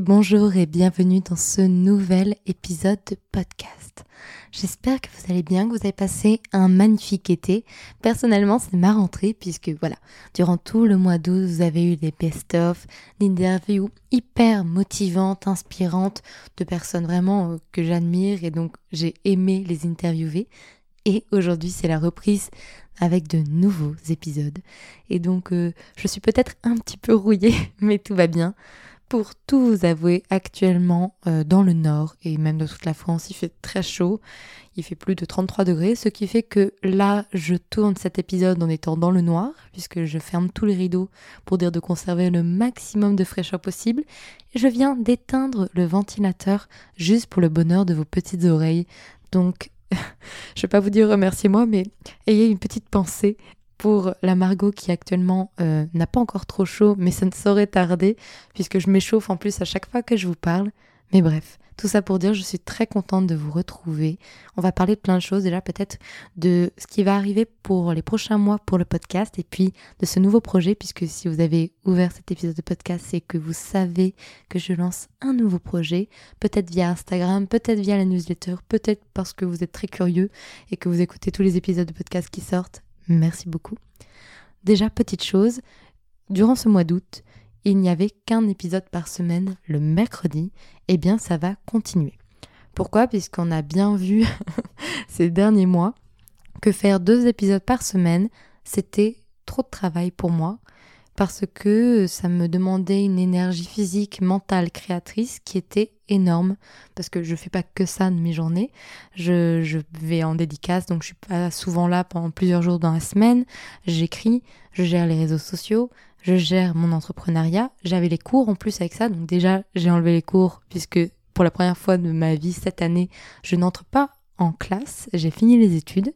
Bonjour et bienvenue dans ce nouvel épisode de podcast. J'espère que vous allez bien, que vous avez passé un magnifique été. Personnellement, c'est ma rentrée puisque voilà, durant tout le mois d'août, vous avez eu des best-of, d'interviews hyper motivantes, inspirantes de personnes vraiment euh, que j'admire et donc j'ai aimé les interviewer. Et aujourd'hui, c'est la reprise avec de nouveaux épisodes. Et donc, euh, je suis peut-être un petit peu rouillée, mais tout va bien. Pour tout vous avouer, actuellement euh, dans le nord et même dans toute la France, il fait très chaud. Il fait plus de 33 degrés, ce qui fait que là, je tourne cet épisode en étant dans le noir, puisque je ferme tous les rideaux pour dire de conserver le maximum de fraîcheur possible. Et je viens d'éteindre le ventilateur juste pour le bonheur de vos petites oreilles. Donc, je vais pas vous dire remerciez-moi, mais ayez une petite pensée pour la Margot qui actuellement euh, n'a pas encore trop chaud, mais ça ne saurait tarder, puisque je m'échauffe en plus à chaque fois que je vous parle. Mais bref, tout ça pour dire, je suis très contente de vous retrouver. On va parler de plein de choses, déjà peut-être de ce qui va arriver pour les prochains mois pour le podcast, et puis de ce nouveau projet, puisque si vous avez ouvert cet épisode de podcast, c'est que vous savez que je lance un nouveau projet, peut-être via Instagram, peut-être via la newsletter, peut-être parce que vous êtes très curieux et que vous écoutez tous les épisodes de podcast qui sortent Merci beaucoup. Déjà, petite chose, durant ce mois d'août, il n'y avait qu'un épisode par semaine le mercredi, et eh bien ça va continuer. Pourquoi? Puisqu'on a bien vu ces derniers mois que faire deux épisodes par semaine, c'était trop de travail pour moi, parce que ça me demandait une énergie physique, mentale, créatrice qui était énorme parce que je fais pas que ça de mes journées. Je, vais en dédicace donc je suis pas souvent là pendant plusieurs jours dans la semaine. J'écris, je gère les réseaux sociaux, je gère mon entrepreneuriat. J'avais les cours en plus avec ça donc déjà j'ai enlevé les cours puisque pour la première fois de ma vie cette année je n'entre pas en classe. J'ai fini les études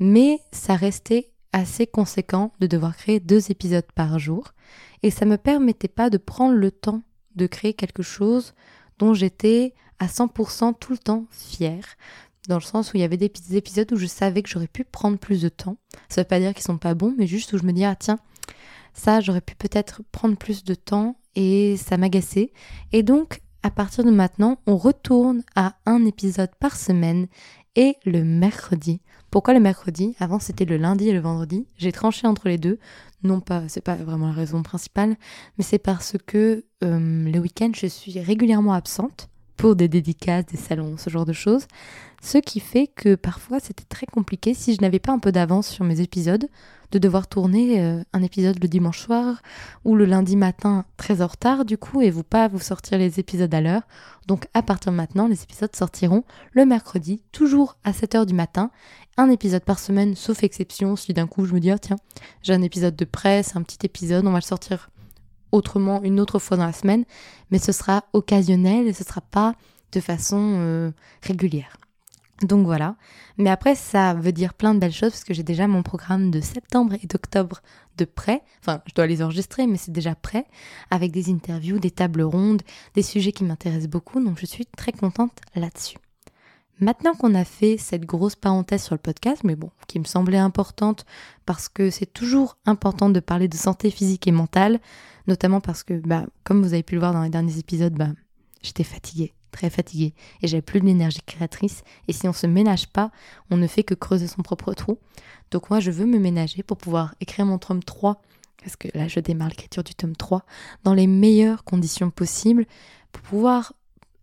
mais ça restait assez conséquent de devoir créer deux épisodes par jour et ça me permettait pas de prendre le temps de créer quelque chose dont j'étais à 100% tout le temps fière dans le sens où il y avait des petits épisodes où je savais que j'aurais pu prendre plus de temps. Ça veut pas dire qu'ils sont pas bons, mais juste où je me dis ah tiens, ça j'aurais pu peut-être prendre plus de temps et ça m'agaçait. Et donc à partir de maintenant, on retourne à un épisode par semaine et le mercredi. Pourquoi le mercredi? Avant c'était le lundi et le vendredi. J'ai tranché entre les deux. Non pas, c'est pas vraiment la raison principale, mais c'est parce que euh, le week-end je suis régulièrement absente pour des dédicaces, des salons, ce genre de choses. Ce qui fait que parfois c'était très compliqué si je n'avais pas un peu d'avance sur mes épisodes, de devoir tourner euh, un épisode le dimanche soir ou le lundi matin très en retard du coup et vous pas vous sortir les épisodes à l'heure. Donc à partir de maintenant, les épisodes sortiront le mercredi, toujours à 7h du matin, un épisode par semaine sauf exception si d'un coup je me dis oh, tiens, j'ai un épisode de presse, un petit épisode, on va le sortir autrement une autre fois dans la semaine, mais ce sera occasionnel et ce sera pas de façon euh, régulière. Donc voilà. Mais après, ça veut dire plein de belles choses parce que j'ai déjà mon programme de septembre et d'octobre de prêt. Enfin, je dois les enregistrer, mais c'est déjà prêt. Avec des interviews, des tables rondes, des sujets qui m'intéressent beaucoup. Donc je suis très contente là-dessus. Maintenant qu'on a fait cette grosse parenthèse sur le podcast, mais bon, qui me semblait importante parce que c'est toujours important de parler de santé physique et mentale, notamment parce que, bah, comme vous avez pu le voir dans les derniers épisodes, bah, j'étais fatiguée, très fatiguée, et j'avais plus d'énergie créatrice, et si on se ménage pas, on ne fait que creuser son propre trou. Donc moi, je veux me ménager pour pouvoir écrire mon tome 3, parce que là, je démarre l'écriture du tome 3, dans les meilleures conditions possibles, pour pouvoir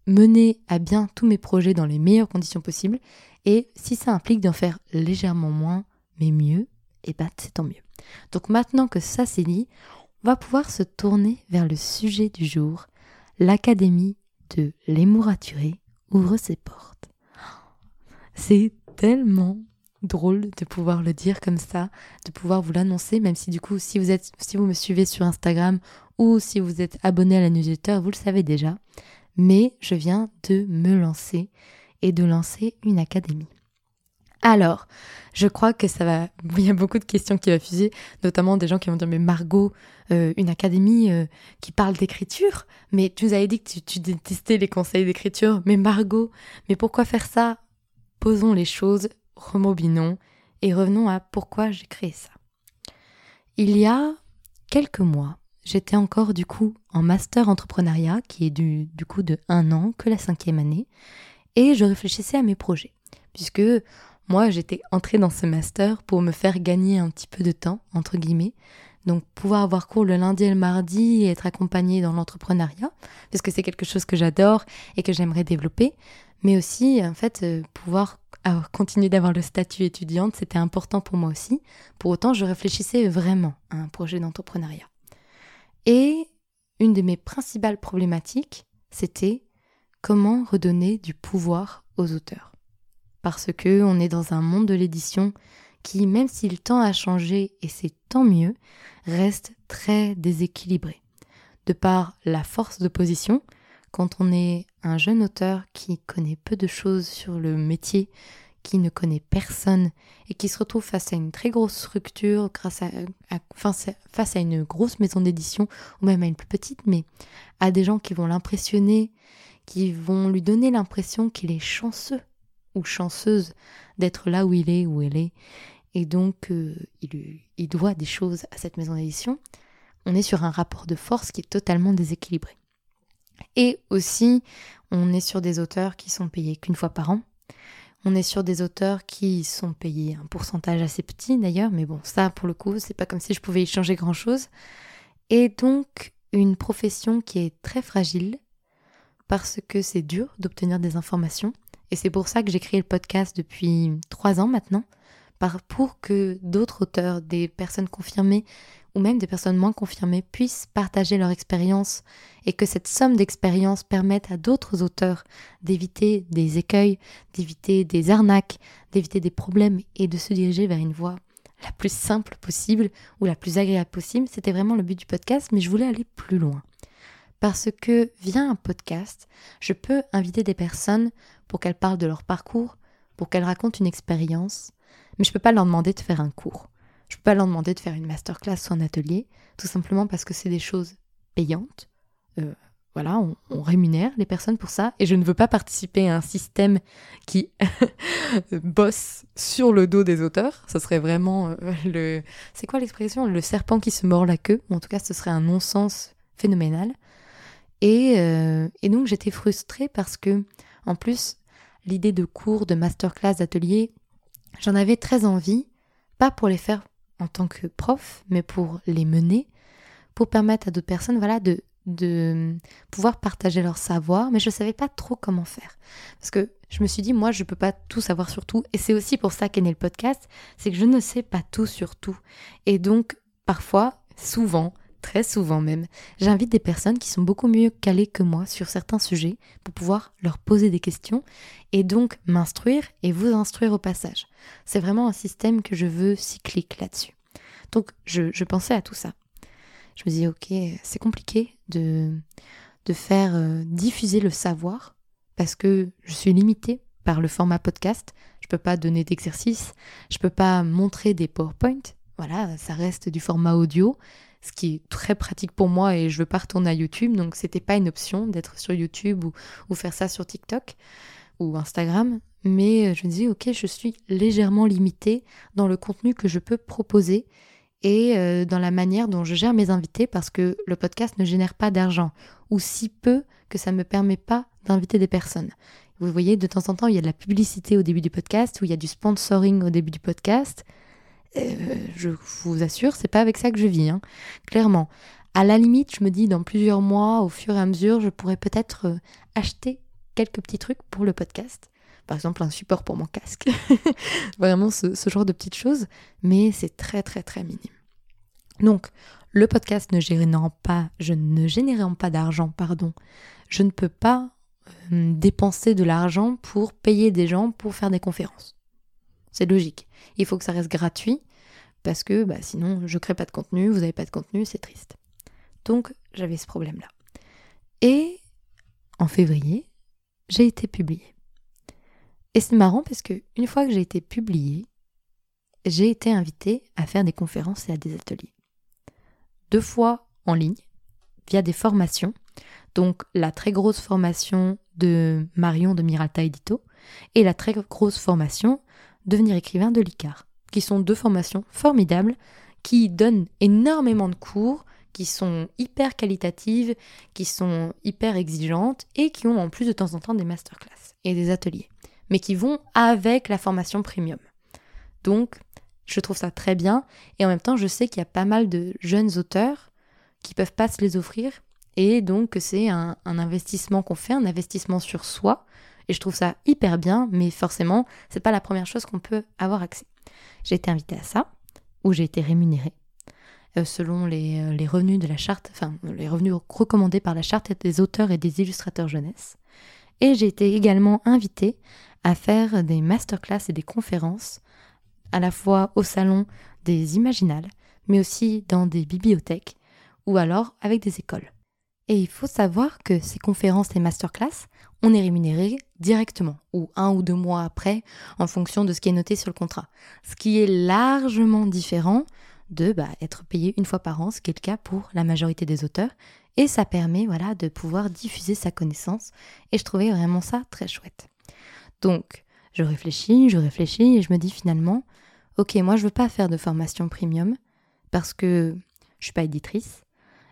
mener à bien tous mes projets dans les meilleures conditions possibles. Et si ça implique d'en faire légèrement moins, mais mieux, et eh bah ben, c'est tant mieux. Donc maintenant que ça c'est dit, on va pouvoir se tourner vers le sujet du jour. L'Académie de l'émouraturé ouvre ses portes. C'est tellement drôle de pouvoir le dire comme ça, de pouvoir vous l'annoncer, même si du coup, si vous êtes, si vous me suivez sur Instagram ou si vous êtes abonné à la newsletter, vous le savez déjà mais je viens de me lancer et de lancer une académie. Alors, je crois que ça va. Il y a beaucoup de questions qui vont fuser, notamment des gens qui vont dire Mais Margot, euh, une académie euh, qui parle d'écriture Mais tu nous avais dit que tu, détestais les conseils d'écriture. Mais Margot, mais pourquoi faire ça? Posons les choses, remobinons et revenons à pourquoi j'ai créé ça. Il y a quelques mois, j'étais encore du coup en master entrepreneuriat, qui est du, du coup de un an que la cinquième année, et je réfléchissais à mes projets, puisque moi j'étais entrée dans ce master pour me faire gagner un petit peu de temps, entre guillemets, donc pouvoir avoir cours le lundi et le mardi et être accompagnée dans l'entrepreneuriat, parce que c'est quelque chose que j'adore et que j'aimerais développer, mais aussi en fait euh, pouvoir continuer d'avoir le statut étudiante, c'était important pour moi aussi. Pour autant, je réfléchissais vraiment à un projet d'entrepreneuriat. Et une de mes principales problématiques, c'était comment redonner du pouvoir aux auteurs. Parce que on est dans un monde de l'édition qui, même s'il tend à changer, et c'est tant mieux, reste très déséquilibré. De par la force de position, quand on est un jeune auteur qui connaît peu de choses sur le métier, qui ne connaît personne et qui se retrouve face à une très grosse structure, face à une grosse maison d'édition ou même à une plus petite, mais à des gens qui vont l'impressionner, qui vont lui donner l'impression qu'il est chanceux ou chanceuse d'être là où il est, où elle est, et donc euh, il, il doit des choses à cette maison d'édition, on est sur un rapport de force qui est totalement déséquilibré. Et aussi, on est sur des auteurs qui sont payés qu'une fois par an. On est sur des auteurs qui sont payés un pourcentage assez petit d'ailleurs, mais bon, ça pour le coup, c'est pas comme si je pouvais y changer grand chose. Et donc, une profession qui est très fragile parce que c'est dur d'obtenir des informations. Et c'est pour ça que j'ai créé le podcast depuis trois ans maintenant, pour que d'autres auteurs, des personnes confirmées ou même des personnes moins confirmées puissent partager leur expérience et que cette somme d'expérience permette à d'autres auteurs d'éviter des écueils, d'éviter des arnaques, d'éviter des problèmes et de se diriger vers une voie la plus simple possible ou la plus agréable possible. C'était vraiment le but du podcast, mais je voulais aller plus loin. Parce que via un podcast, je peux inviter des personnes pour qu'elles parlent de leur parcours, pour qu'elles racontent une expérience, mais je ne peux pas leur demander de faire un cours. Je ne peux pas leur demander de faire une masterclass ou un atelier, tout simplement parce que c'est des choses payantes. Euh, voilà, on, rémunère les personnes pour ça, et je ne veux pas participer à un système qui bosse sur le dos des auteurs. Ce serait vraiment euh, le... C'est quoi l'expression? Le serpent qui se mord la queue, en tout cas ce serait un non-sens phénoménal. Et, euh, et donc j'étais frustrée parce que, en plus, l'idée de cours, de masterclass, d'atelier, j'en avais très envie, pas pour les faire en tant que prof, mais pour les mener, pour permettre à d'autres personnes voilà, de, de pouvoir partager leur savoir, mais je ne savais pas trop comment faire. Parce que je me suis dit, moi, je ne peux pas tout savoir sur tout, et c'est aussi pour ça qu'est né le podcast, c'est que je ne sais pas tout sur tout. Et donc, parfois, souvent, très souvent même, j'invite des personnes qui sont beaucoup mieux calées que moi sur certains sujets pour pouvoir leur poser des questions et donc m'instruire et vous instruire au passage. C'est vraiment un système que je veux cyclique là-dessus. Donc je, pensais à tout ça. Je me dis, ok, c'est compliqué de, de faire euh, diffuser le savoir parce que je suis limitée par le format podcast. Je peux pas donner d'exercices, je peux pas montrer des PowerPoint. Voilà, ça reste du format audio ce qui est très pratique pour moi et je veux pas retourner à YouTube, donc c'était pas une option d'être sur YouTube ou, faire ça sur TikTok ou Instagram, mais euh, je me dis ok, je suis légèrement limitée dans le contenu que je peux proposer et euh, dans la manière dont je gère mes invités parce que le podcast ne génère pas d'argent ou si peu que ça ne me permet pas d'inviter des personnes. Vous voyez, de temps en temps, il y a de la publicité au début du podcast ou il y a du sponsoring au début du podcast. Euh, je vous assure, c'est pas avec ça que je vis, hein. clairement. À la limite, je me dis dans plusieurs mois, au fur et à mesure, je pourrais peut-être euh, acheter quelques petits trucs pour le podcast. Par exemple, un support pour mon casque. Vraiment ce, genre de petites choses. Mais c'est très, très, très minime. Donc, le podcast ne générant pas, je ne générant pas d'argent, pardon, je ne peux pas euh, dépenser de l'argent pour payer des gens pour faire des conférences. C'est logique. Il faut que ça reste gratuit parce que bah, sinon je crée pas de contenu, vous n'avez pas de contenu, c'est triste. Donc j'avais ce problème-là. Et en février, j'ai été publiée. Et c'est marrant parce que une fois que j'ai été publiée, j'ai été invitée à faire des conférences et à des ateliers. Deux fois en ligne, via des formations. Donc la très grosse formation de Marion de Miralta Edito et la très grosse formation devenir écrivain de l'ICAR, qui sont deux formations formidables qui donnent énormément de cours, qui sont hyper qualitatives, qui sont hyper exigeantes et qui ont en plus de temps en temps des masterclass et des ateliers, mais qui vont avec la formation premium. Donc, je trouve ça très bien et en même temps, je sais qu'il y a pas mal de jeunes auteurs qui peuvent pas se les offrir et donc c'est un, un investissement qu'on fait, un investissement sur soi et je trouve ça hyper bien, mais forcément, c'est pas la première chose qu'on peut avoir accès. J'ai été invitée à ça, où j'ai été rémunérée euh, selon les, euh, les, revenus de la charte, enfin les revenus recommandés par la charte des auteurs et des illustrateurs jeunesse. Et j'ai été également invitée à faire des masterclass et des conférences, à la fois au salon des Imaginales, mais aussi dans des bibliothèques, ou alors avec des écoles. Et il faut savoir que ces conférences et masterclass, on est rémunéré directement, ou un ou deux mois après, en fonction de ce qui est noté sur le contrat. Ce qui est largement différent de bah, être payé une fois par an, ce qui est le cas pour la majorité des auteurs. Et ça permet voilà, de pouvoir diffuser sa connaissance. Et je trouvais vraiment ça très chouette. Donc, je réfléchis, je réfléchis, et je me dis finalement, ok, moi je veux pas faire de formation premium, parce que je suis pas éditrice,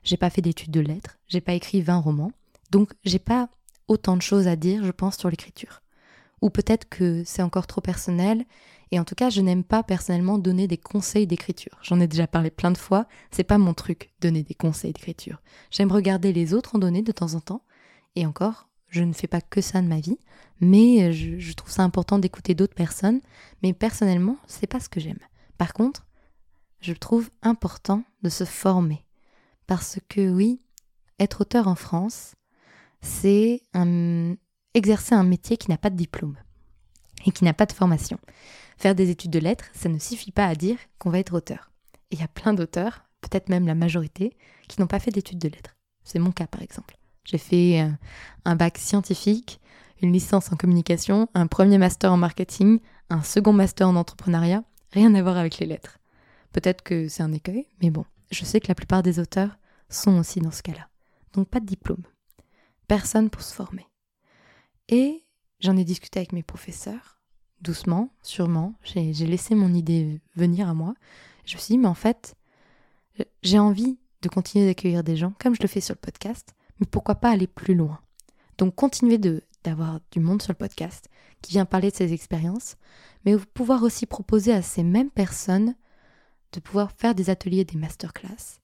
j'ai pas fait d'études de lettres, j'ai pas écrit 20 romans, donc j'ai pas autant de choses à dire, je pense, sur l'écriture. Ou peut-être que c'est encore trop personnel, et en tout cas, je n'aime pas personnellement donner des conseils d'écriture. J'en ai déjà parlé plein de fois, c'est pas mon truc, donner des conseils d'écriture. J'aime regarder les autres en donner de temps en temps, et encore, je ne fais pas que ça de ma vie, mais je, je trouve ça important d'écouter d'autres personnes, mais personnellement, c'est pas ce que j'aime. Par contre, je trouve important de se former. Parce que oui, être auteur en France, c'est exercer un métier qui n'a pas de diplôme et qui n'a pas de formation. Faire des études de lettres, ça ne suffit pas à dire qu'on va être auteur. Et il y a plein d'auteurs, peut-être même la majorité, qui n'ont pas fait d'études de lettres. C'est mon cas par exemple. J'ai fait euh, un bac scientifique, une licence en communication, un premier master en marketing, un second master en entrepreneuriat, rien à voir avec les lettres. Peut-être que c'est un écueil, mais bon, je sais que la plupart des auteurs sont aussi dans ce cas-là. Donc pas de diplôme personne pour se former. Et j'en ai discuté avec mes professeurs, doucement, sûrement. J'ai laissé mon idée venir à moi. Je me suis dit, mais en fait, j'ai envie de continuer d'accueillir des gens comme je le fais sur le podcast, mais pourquoi pas aller plus loin? Donc continuer d'avoir du monde sur le podcast qui vient parler de ses expériences, mais pouvoir aussi proposer à ces mêmes personnes de pouvoir faire des ateliers, des masterclass,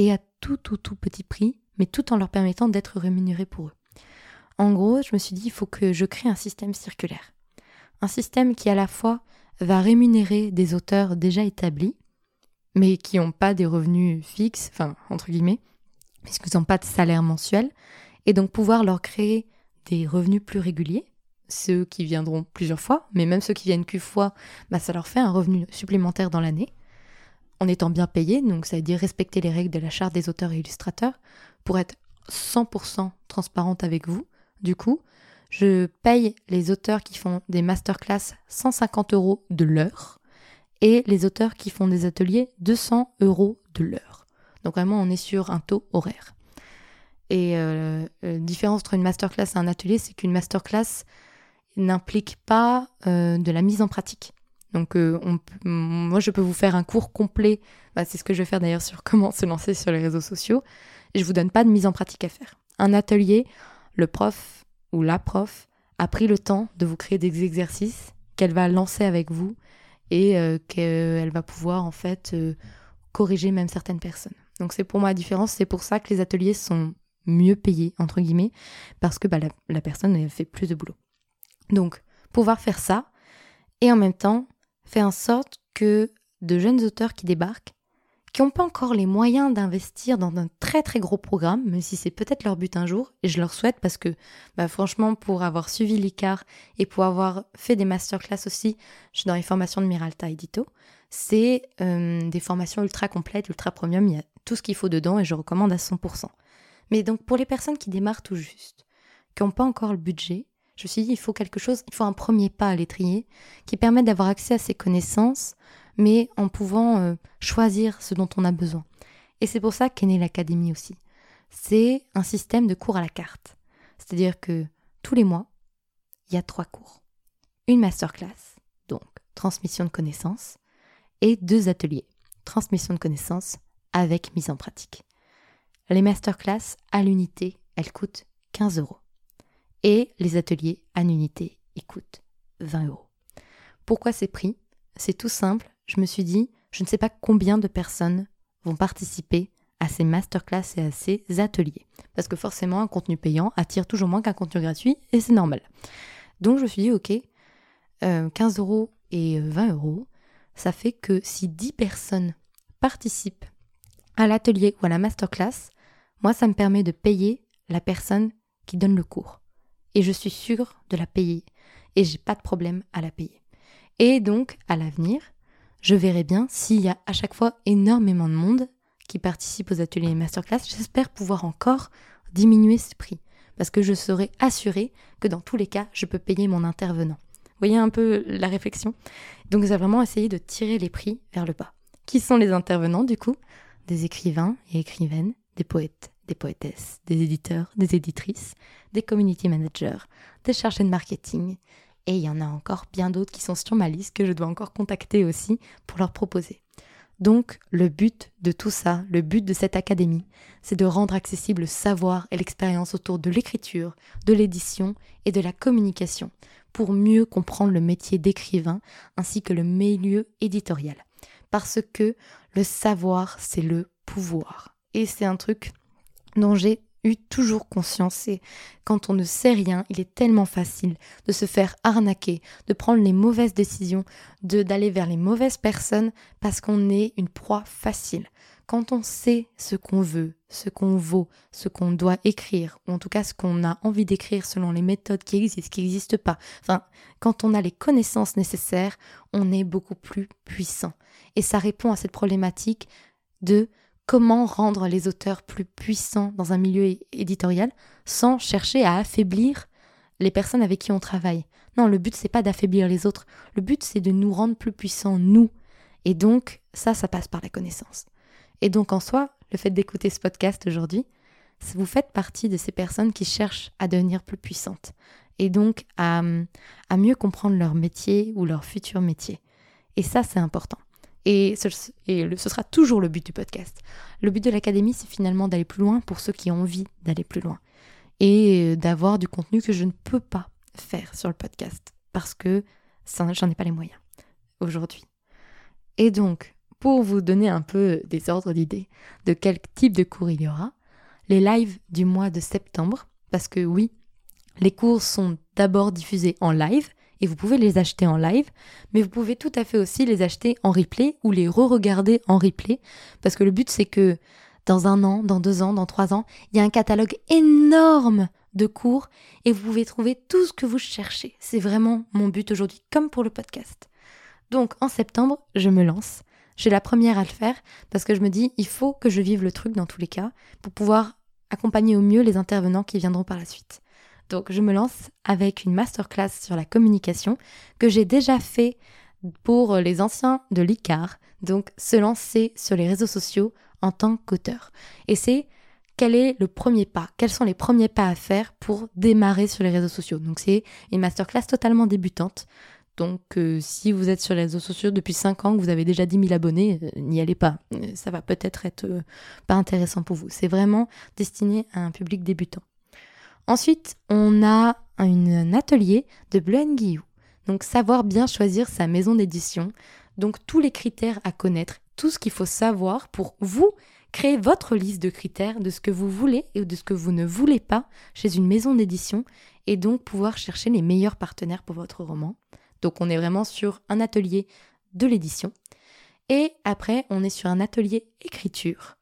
et à tout, tout, tout petit prix, mais tout en leur permettant d'être rémunérés pour eux. En gros, je me suis dit, il faut que je crée un système circulaire. Un système qui à la fois va rémunérer des auteurs déjà établis, mais qui n'ont pas des revenus fixes, enfin, entre guillemets, puisqu'ils n'ont pas de salaire mensuel, et donc pouvoir leur créer des revenus plus réguliers, ceux qui viendront plusieurs fois, mais même ceux qui viennent qu'une fois, bah, ça leur fait un revenu supplémentaire dans l'année, en étant bien payés, donc ça veut dire respecter les règles de la charte des auteurs et illustrateurs, pour être 100% transparente avec vous, du coup, je paye les auteurs qui font des masterclass 150 euros de l'heure et les auteurs qui font des ateliers 200 euros de l'heure. Donc vraiment, on est sur un taux horaire. Et euh, la différence entre une masterclass et un atelier, c'est qu'une masterclass n'implique pas euh, de la mise en pratique. Donc euh, moi, je peux vous faire un cours complet. Bah, c'est ce que je vais faire d'ailleurs sur comment se lancer sur les réseaux sociaux je vous donne pas de mise en pratique à faire. Un atelier, le prof ou la prof a pris le temps de vous créer des exercices qu'elle va lancer avec vous et euh, qu'elle va pouvoir en fait euh, corriger même certaines personnes. Donc c'est pour moi la différence, c'est pour ça que les ateliers sont mieux payés entre guillemets parce que bah, la, la personne fait plus de boulot. Donc pouvoir faire ça et en même temps faire en sorte que de jeunes auteurs qui débarquent qui n'ont pas encore les moyens d'investir dans un très très gros programme, même si c'est peut-être leur but un jour, et je leur souhaite parce que bah, franchement, pour avoir suivi l'ICAR et pour avoir fait des masterclass aussi, je suis dans les formations de Miralta Edito, c'est euh, des formations ultra complètes, ultra premium, il y a tout ce qu'il faut dedans et je recommande à 100%. Mais donc pour les personnes qui démarrent tout juste, qui n'ont pas encore le budget, je me suis dit, il faut quelque chose, il faut un premier pas à l'étrier qui permette d'avoir accès à ces connaissances, mais en pouvant euh, choisir ce dont on a besoin. Et c'est pour ça qu'est née l'Académie aussi. C'est un système de cours à la carte. C'est-à-dire que tous les mois, il y a trois cours. Une masterclass, donc transmission de connaissances, et deux ateliers, transmission de connaissances avec mise en pratique. les masterclass à l'unité, elles coûtent 15 euros. Et les ateliers à l'unité, ils coûtent 20 euros. Pourquoi ces prix? C'est tout simple. Je me suis dit, je ne sais pas combien de personnes vont participer à ces masterclass et à ces ateliers. Parce que forcément, un contenu payant attire toujours moins qu'un contenu gratuit, et c'est normal. Donc je me suis dit, ok, 15 euh, euros et 20 euros, ça fait que si 10 personnes participent à l'atelier ou à la masterclass, moi, ça me permet de payer la personne qui donne le cours. Et je suis sûre de la payer. Et j'ai pas de problème à la payer. Et donc, à l'avenir, je verrai bien s'il y a à chaque fois énormément de monde qui participe aux ateliers et masterclass, j'espère pouvoir encore diminuer ce prix. Parce que je serai assurée que dans tous les cas, je peux payer mon intervenant. Vous voyez un peu la réflexion? Donc, j'ai vraiment essayé de tirer les prix vers le bas. Qui sont les intervenants du coup? Des écrivains et écrivaines, des poètes, des poétesses, des éditeurs, des éditrices, des community managers, des chargés de marketing. Et il y en a encore bien d'autres qui sont sur ma liste que je dois encore contacter aussi pour leur proposer. Donc, le but de tout ça, le but de cette académie, c'est de rendre accessible le savoir et l'expérience autour de l'écriture, de l'édition et de la communication, pour mieux comprendre le métier d'écrivain ainsi que le milieu éditorial. Parce que le savoir, c'est le pouvoir. Et c'est un truc dont j'ai eu toujours conscience et quand on ne sait rien, il est tellement facile de se faire arnaquer, de prendre les mauvaises décisions, de d'aller vers les mauvaises personnes parce qu'on est une proie facile. Quand on sait ce qu'on veut, ce qu'on vaut, ce qu'on doit écrire, ou en tout cas ce qu'on a envie d'écrire selon les méthodes qui existent, qui n'existent pas, enfin, quand on a les connaissances nécessaires, on est beaucoup plus puissant. Et ça répond à cette problématique de comment rendre les auteurs plus puissants dans un milieu éditorial sans chercher à affaiblir les personnes avec qui on travaille. Non, le but c'est pas d'affaiblir les autres, le but c'est de nous rendre plus puissants nous. Et donc ça ça passe par la connaissance. Et donc en soi, le fait d'écouter ce podcast aujourd'hui, vous faites partie de ces personnes qui cherchent à devenir plus puissantes et donc à, à mieux comprendre leur métier ou leur futur métier. Et ça c'est important. Et, ce, sera toujours le but du podcast. Le but de l'académie, c'est finalement d'aller plus loin pour ceux qui ont envie d'aller plus loin. Et d'avoir du contenu que je ne peux pas faire sur le podcast. Parce que j'en ai pas les moyens aujourd'hui. Et donc, pour vous donner un peu des ordres d'idées de quel type de cours il y aura, les lives du mois de septembre, parce que oui, les cours sont d'abord diffusés en live, et vous pouvez les acheter en live, mais vous pouvez tout à fait aussi les acheter en replay ou les re-regarder en replay, parce que le but c'est que dans un an, dans deux ans, dans trois ans, il y a un catalogue énorme de cours et vous pouvez trouver tout ce que vous cherchez. C'est vraiment mon but aujourd'hui, comme pour le podcast. Donc en septembre, je me lance. Suis la première à le faire parce que je me dis, il faut que je vive le truc dans tous les cas pour pouvoir accompagner au mieux les intervenants qui viendront par la suite. Donc je me lance avec une masterclass sur la communication que j'ai déjà fait pour les anciens de l'ICAR, donc se lancer sur les réseaux sociaux en tant qu'auteur. Et c'est quel est le premier pas Quels sont les premiers pas à faire pour démarrer sur les réseaux sociaux Donc c'est une masterclass totalement débutante. Donc euh, si vous êtes sur les réseaux sociaux depuis 5 ans, que vous avez déjà 10 000 abonnés, euh, n'y allez pas. Ça va peut-être être, euh, pas intéressant pour vous. C'est vraiment destiné à un public débutant. Ensuite, on a un atelier de Bleu Guillou. Donc savoir bien choisir sa maison d'édition. Donc tous les critères à connaître, tout ce qu'il faut savoir pour vous créer votre liste de critères de ce que vous voulez et de ce que vous ne voulez pas chez une maison d'édition et donc pouvoir chercher les meilleurs partenaires pour votre roman. Donc on est vraiment sur un atelier de l'édition. Et après, on est sur un atelier écriture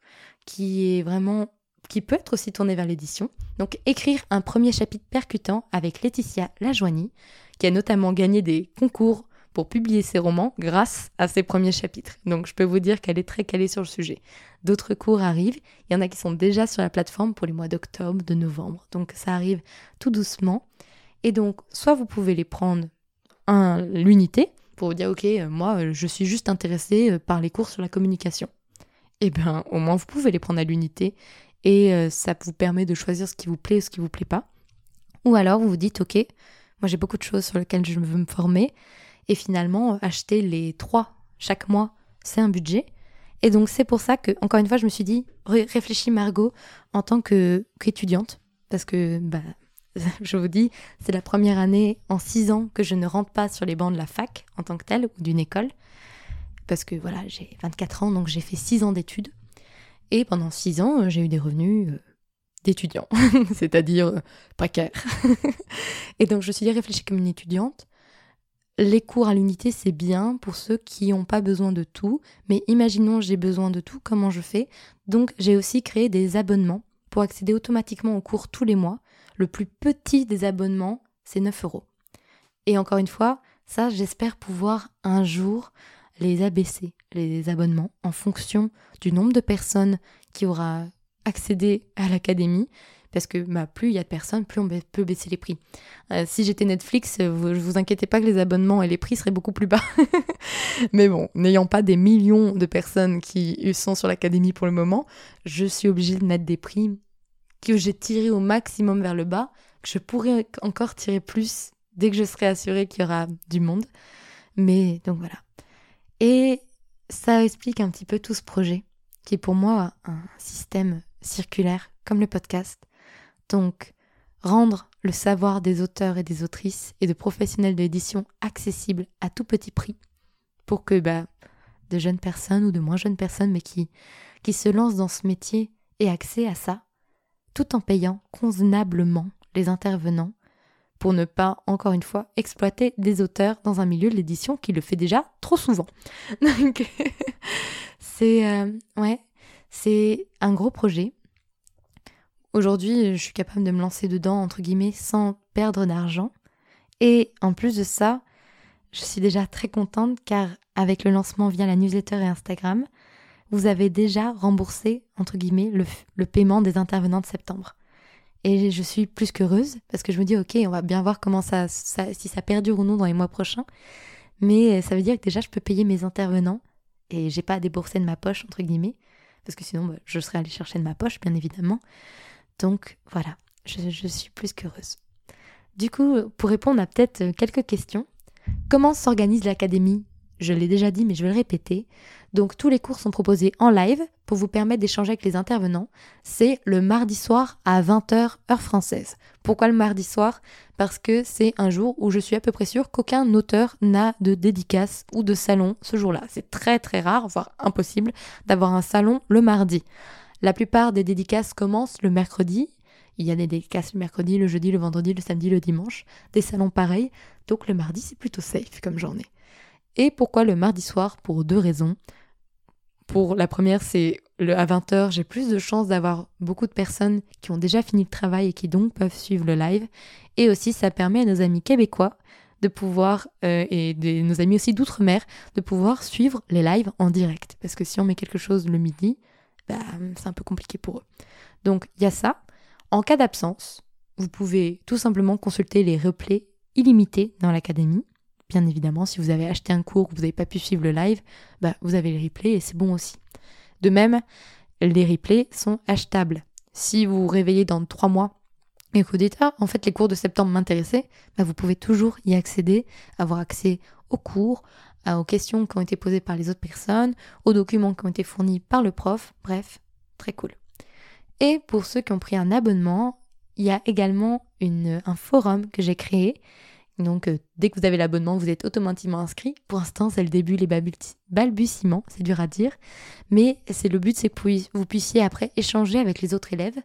qui est vraiment qui peut être aussi tourné vers l'édition. Donc écrire un premier chapitre percutant avec Laetitia Lajoigny, qui a notamment gagné des concours pour publier ses romans grâce à ses premiers chapitres. Donc je peux vous dire qu'elle est très calée sur le sujet. D'autres cours arrivent, il y en a qui sont déjà sur la plateforme pour les mois d'octobre, de novembre. Donc ça arrive tout doucement. Et donc soit vous pouvez les prendre à l'unité pour vous dire ok, moi je suis juste intéressée par les cours sur la communication. Eh bien, au moins vous pouvez les prendre à l'unité et euh, ça vous permet de choisir ce qui vous plaît ou ce qui vous plaît pas. Ou alors vous vous dites ok, moi j'ai beaucoup de choses sur lesquelles je veux me former et finalement acheter les trois chaque mois, c'est un budget. Et donc c'est pour ça que, encore une fois, je me suis dit, réfléchis Margot en tant qu'étudiante, parce que, bah, je vous dis, c'est la première année en six ans que je ne rentre pas sur les bancs de la fac en tant que telle ou d'une école, parce que voilà, j'ai 24 ans, donc j'ai fait six ans d'études. Et pendant six ans, j'ai eu des revenus euh, d'étudiant, c'est-à-dire euh, précaire. et donc je me suis dit, réfléchis comme une étudiante les cours à l'unité, c'est bien pour ceux qui n'ont pas besoin de tout, mais imaginons j'ai besoin de tout, comment je fais? Donc j'ai aussi créé des abonnements pour accéder automatiquement aux cours tous les mois. Le plus petit des abonnements, c'est 9 euros. Et encore une fois, ça, j'espère pouvoir un jour les abaisser, les abonnements, en fonction du nombre de personnes qui aura accédé à l'académie parce que bah, plus il y a de personnes, plus on peut baisser les prix. Euh, si j'étais Netflix, euh, vous, vous inquiétez pas que les abonnements et les prix seraient beaucoup plus bas. Mais bon, n'ayant pas des millions de personnes qui sont sur l'académie pour le moment, je suis obligée de mettre des prix que j'ai tirés au maximum vers le bas, que je pourrais encore tirer plus dès que je serai assurée qu'il y aura du monde. Mais donc voilà. Et ça explique un petit peu tout ce projet, qui est pour moi un système circulaire, comme le podcast, donc, rendre le savoir des auteurs et des autrices et de professionnels de l'édition accessible à tout petit prix pour que bah, de jeunes personnes ou de moins jeunes personnes, mais qui, qui se lancent dans ce métier aient accès à ça, tout en payant convenablement les intervenants pour ne pas, encore une fois, exploiter des auteurs dans un milieu de l'édition qui le fait déjà trop souvent. Donc, c'est euh, ouais, c'est un gros projet Aujourd'hui, je suis capable de me lancer dedans, entre guillemets, sans perdre d'argent. Et en plus de ça, je suis déjà très contente car avec le lancement via la newsletter et Instagram, vous avez déjà remboursé, entre guillemets, le, paiement des intervenants de septembre. Et je suis plus qu'heureuse parce que je me dis, ok, on va bien voir comment ça, si ça perdure ou non dans les mois prochains. Mais ça veut dire que déjà, je peux payer mes intervenants et j'ai pas à débourser de ma poche, entre guillemets, parce que sinon, bah, je serais allée chercher de ma poche, bien évidemment. Donc voilà, je, suis plus qu'heureuse. Du coup, pour répondre à peut-être quelques questions, comment s'organise l'académie? Je l'ai déjà dit, mais je vais le répéter. Donc tous les cours sont proposés en live pour vous permettre d'échanger avec les intervenants. C'est le mardi soir à 20h heure française. Pourquoi le mardi soir? Parce que c'est un jour où je suis à peu près sûre qu'aucun auteur n'a de dédicace ou de salon ce jour-là. C'est très très rare, voire impossible, d'avoir un salon le mardi. La plupart des dédicaces commencent le mercredi. Il y a des dédicaces le mercredi, le jeudi, le vendredi, le samedi, le dimanche. Des salons pareils. Donc le mardi, c'est plutôt safe comme journée. Et pourquoi le mardi soir? Pour deux raisons. Pour la première, c'est le, à 20h, j'ai plus de chances d'avoir beaucoup de personnes qui ont déjà fini le travail et qui donc peuvent suivre le live. Et aussi, ça permet à nos amis québécois de pouvoir, euh, et nos amis aussi d'outre-mer, de pouvoir suivre les lives en direct. Parce que si on met quelque chose le midi, bah, c'est un peu compliqué pour eux. Donc il y a ça. En cas d'absence, vous pouvez tout simplement consulter les replays illimités dans l'académie. Bien évidemment, si vous avez acheté un cours, que vous n'avez pas pu suivre le live, bah, vous avez les replays et c'est bon aussi. De même, les replays sont achetables. Si vous vous réveillez dans trois mois et que vous dites ah, en fait les cours de septembre m'intéressaient, bah, vous pouvez toujours y accéder, avoir accès aux cours, aux questions qui ont été posées par les autres personnes, aux documents qui ont été fournis par le prof, bref, très cool. Et pour ceux qui ont pris un abonnement, il y a également un forum que j'ai créé. Donc euh, dès que vous avez l'abonnement, vous êtes automatiquement inscrit. Pour l'instant, c'est le début, les balbutiements, c'est dur à dire. Mais c'est le but, c'est que vous puissiez après échanger avec les autres élèves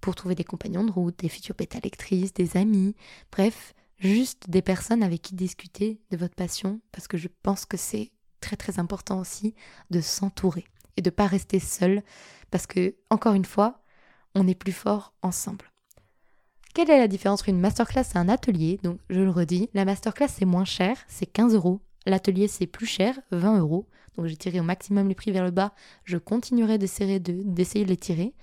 pour trouver des compagnons de route, des futures bêta des amis, bref, juste des personnes avec qui discuter de votre passion, parce que je pense que c'est très très important aussi de s'entourer et de pas rester seul, parce que, encore une fois, on est plus fort ensemble. Quelle est la différence entre une masterclass et un atelier? Donc, je le redis, la masterclass c'est moins cher, c'est 15 euros. L'atelier c'est plus cher, 20 euros. Donc, j'ai tiré au maximum les prix vers le bas. Je continuerai d'essayer de, les tirer.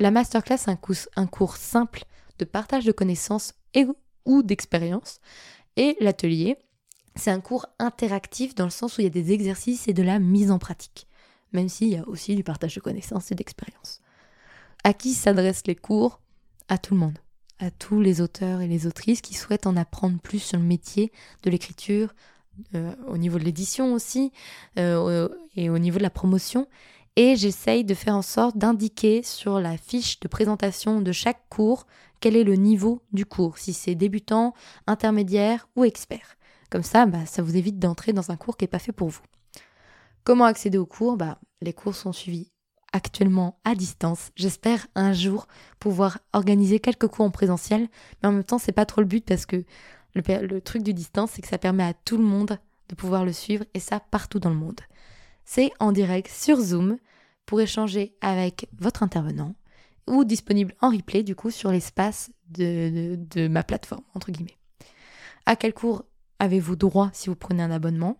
La masterclass, c'est un, cours simple de partage de connaissances et ou d'expérience. Et l'atelier, c'est un cours interactif dans le sens où il y a des exercices et de la mise en pratique, même s'il y a aussi du partage de connaissances et d'expérience. À qui s'adressent les cours? À tout le monde, à tous les auteurs et les autrices qui souhaitent en apprendre plus sur le métier de l'écriture, euh, au niveau de l'édition aussi, euh, et au niveau de la promotion. Et j'essaye de faire en sorte d'indiquer sur la fiche de présentation de chaque cours quel est le niveau du cours, si c'est débutant, intermédiaire ou expert. Comme ça, bah, ça vous évite d'entrer dans un cours qui n'est pas fait pour vous. Comment accéder aux cours? Bah, Les cours sont suivis actuellement à distance. J'espère un jour pouvoir organiser quelques cours en présentiel, mais en même temps, c'est pas trop le but parce que le, truc du distance, c'est que ça permet à tout le monde de pouvoir le suivre et ça partout dans le monde. C'est en direct sur Zoom pour échanger avec votre intervenant ou disponible en replay du coup sur l'espace de, ma plateforme, entre guillemets. À quel cours avez-vous droit si vous prenez un abonnement?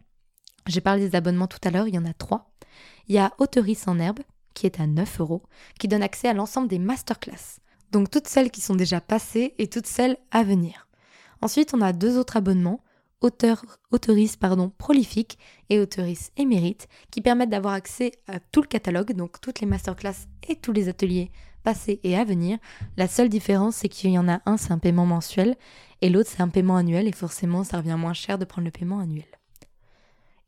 J'ai parlé des abonnements tout à l'heure, il y en a trois. Il y a Autoris en herbe, qui est à 9 euros, qui donne accès à l'ensemble des masterclass. Donc toutes celles qui sont déjà passées et toutes celles à venir. Ensuite, on a deux autres abonnements, auteur, prolifique et autoris émérite, qui permettent d'avoir accès à tout le catalogue, donc toutes les masterclass et tous les ateliers passés et à venir. La seule différence, c'est qu'il y en a un, c'est un paiement mensuel, et l'autre, c'est un paiement annuel, et forcément, ça revient moins cher de prendre le paiement annuel.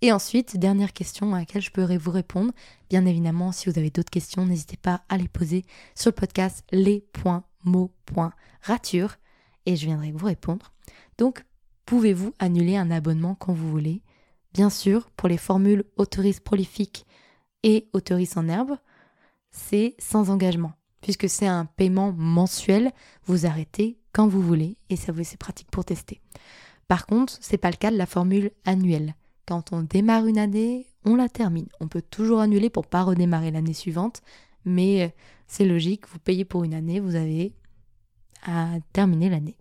Et ensuite, dernière question à laquelle je pourrais vous répondre. Bien évidemment, si vous avez d'autres questions, n'hésitez pas à les poser sur le podcast les.mots.rature et je viendrai vous répondre. Donc, pouvez-vous annuler un abonnement quand vous voulez? Bien sûr, pour les formules autorise prolifique et autorise en herbe, c'est sans engagement. Puisque c'est un paiement mensuel, vous arrêtez quand vous voulez et ça vous c'est pratique pour tester. Par contre, c'est pas le cas de la formule annuelle. Quand on démarre une année, on la termine. On peut toujours annuler pour pas redémarrer l'année suivante, mais c'est logique, vous payez pour une année, vous avez à terminer l'année.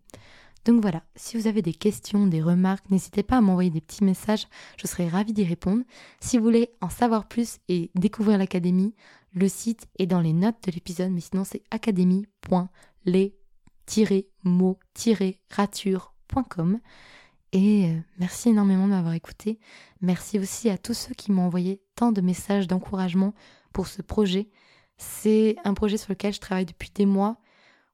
Donc voilà, si vous avez des questions, des remarques, n'hésitez pas à m'envoyer des petits messages, je serai ravie d'y répondre. Si vous voulez en savoir plus et découvrir l'académie, le site est dans les notes de l'épisode, mais sinon c'est académie.les-mots-rature.com. Et euh, merci énormément de m'avoir écouté. Merci aussi à tous ceux qui m'ont envoyé tant de messages d'encouragement pour ce projet. C'est un projet sur lequel je travaille depuis des mois,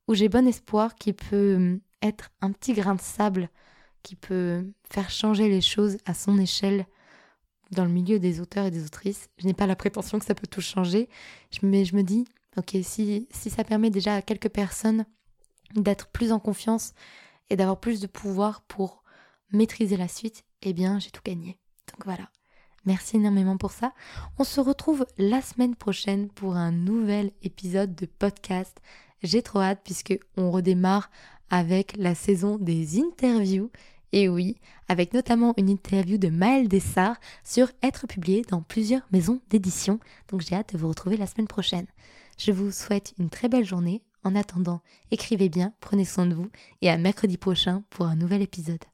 où j'ai bon espoir qu'il peut hum, être un petit grain de sable qui peut faire changer les choses à son échelle dans le milieu des auteurs et des autrices. Je n'ai pas la prétention que ça peut tout changer, mais je me dis, ok, si, si ça permet déjà à quelques personnes d'être plus en confiance et d'avoir plus de pouvoir pour maîtriser la suite, eh bien, j'ai tout gagné. Donc voilà. Merci énormément pour ça. On se retrouve la semaine prochaine pour un nouvel épisode de podcast. J'ai trop hâte puisque on redémarre avec la saison des interviews. Et oui, avec notamment une interview de Maëlle Dessart sur être publié dans plusieurs maisons d'édition. Donc j'ai hâte de vous retrouver la semaine prochaine. Je vous souhaite une très belle journée. En attendant, écrivez bien, prenez soin de vous et à mercredi prochain pour un nouvel épisode.